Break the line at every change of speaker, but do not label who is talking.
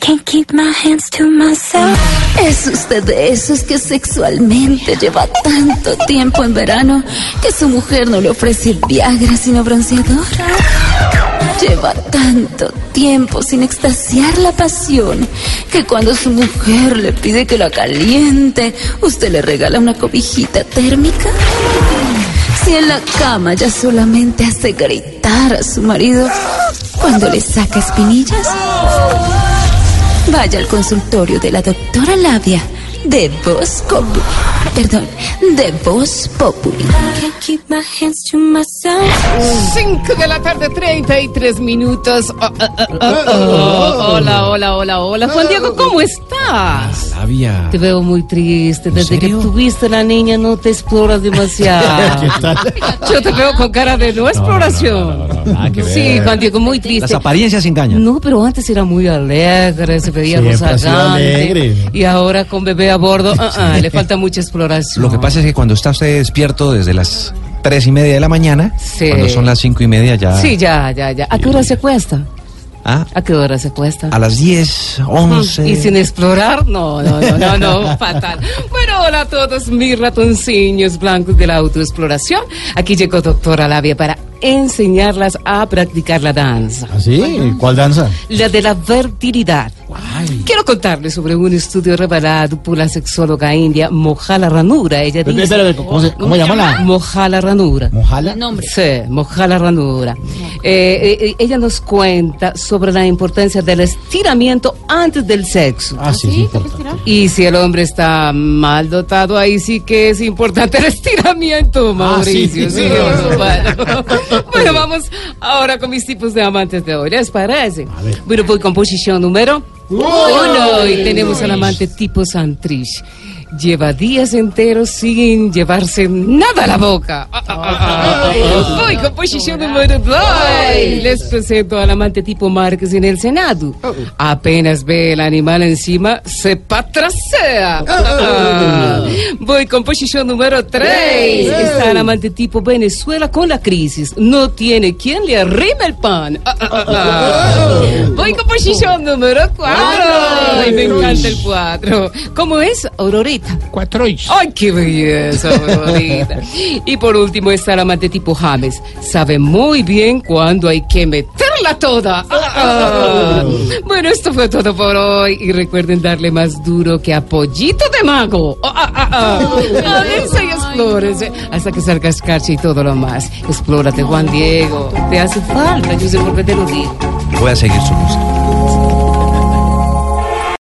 Can't keep my hands to myself. Es usted de esos que sexualmente lleva tanto tiempo en verano que su mujer no le ofrece Viagra sino bronceador. Lleva tanto tiempo sin extasiar la pasión que cuando su mujer le pide que la caliente, usted le regala una cobijita térmica. Si en la cama ya solamente hace gritar a su marido cuando le saca espinillas. Vaya al consultorio de la doctora Labia de Voz Populi. Perdón, de Voz Populi. Can't keep my hands to myself.
5 de la tarde, 33 minutos. Oh, oh, oh, oh, oh. Hola, hola, hola, hola. Juan Diego, ¿cómo estás? Te veo muy triste. Desde que tuviste la niña no te exploras demasiado. Yo te veo con cara de no exploración.
no, no, no, nada que
Sí. Juan Diego, muy triste.
Las apariencias engañan.
No, pero antes era muy alegre, se veía rozagante. Y ahora con bebé a bordo, ah, ah, le falta mucha exploración.
Lo que pasa es que cuando está usted despierto desde las tres y media de la mañana,
Sí.
cuando son las cinco y media ya.
Sí, ya, ya, ya. ¿A qué hora se acuesta?
Ah,
¿A qué hora se acuesta?
a las 10, 11.
Y sin explorar, no, no, no, no, no, fatal. Bueno, hola a todos mis ratoncillos blancos de la autoexploración. Aquí llegó doctora Labia para enseñarlas a practicar la danza.
¿Así? ¿Cuál danza?
La de la Quiero contarles sobre un estudio revelado por la sexóloga india Mohala Ranura. Ella dice...
espera, ¿cómo se- cómo llama la-
Mohala Ranura.
¿Mojala?
Sí, Mohala Ranura. Eh, eh, ella nos cuenta sobre la importancia del estiramiento antes del sexo.
Ah, sí, sí.
Y si el hombre está mal dotado, ahí sí que es importante el estiramiento, Mauricio.
Ah, sí,
sí,
sí.
bueno. Bueno, vamos ahora con mis tipos de amantes de hoy. ¿Les parece?
ver.
Bueno, voy con posición número uno. Y tenemos al amante tipo Santrich. Lleva días enteros sin llevarse nada a la boca. Ah, ah, ah, ah. Voy con posición número dos. Les presento al amante tipo Márquez en el Senado. Apenas ve el animal encima, se patrasea. Ah, ah. Voy con posición número tres. Está el amante tipo Venezuela con la crisis. No tiene quien le arrime el pan. Ah, ah, ah. Voy con posición número cuatro. Ay, me encanta el cuatro. ¿Cómo es, Aurorita?
Cuatro
¡Ay, qué belleza, Aurorita! Y por último está el amante tipo James. Sabe muy bien cuándo hay que meterla toda. Ah, ah. Bueno, esto fue todo por hoy. Y recuerden darle más duro que a pollito de mago. Ah, ah, y explórense hasta que salga escarcha y todo lo más. Explórate, Juan Diego. Te hace falta, yo sé por qué te lo digo.
Voy a seguir su música.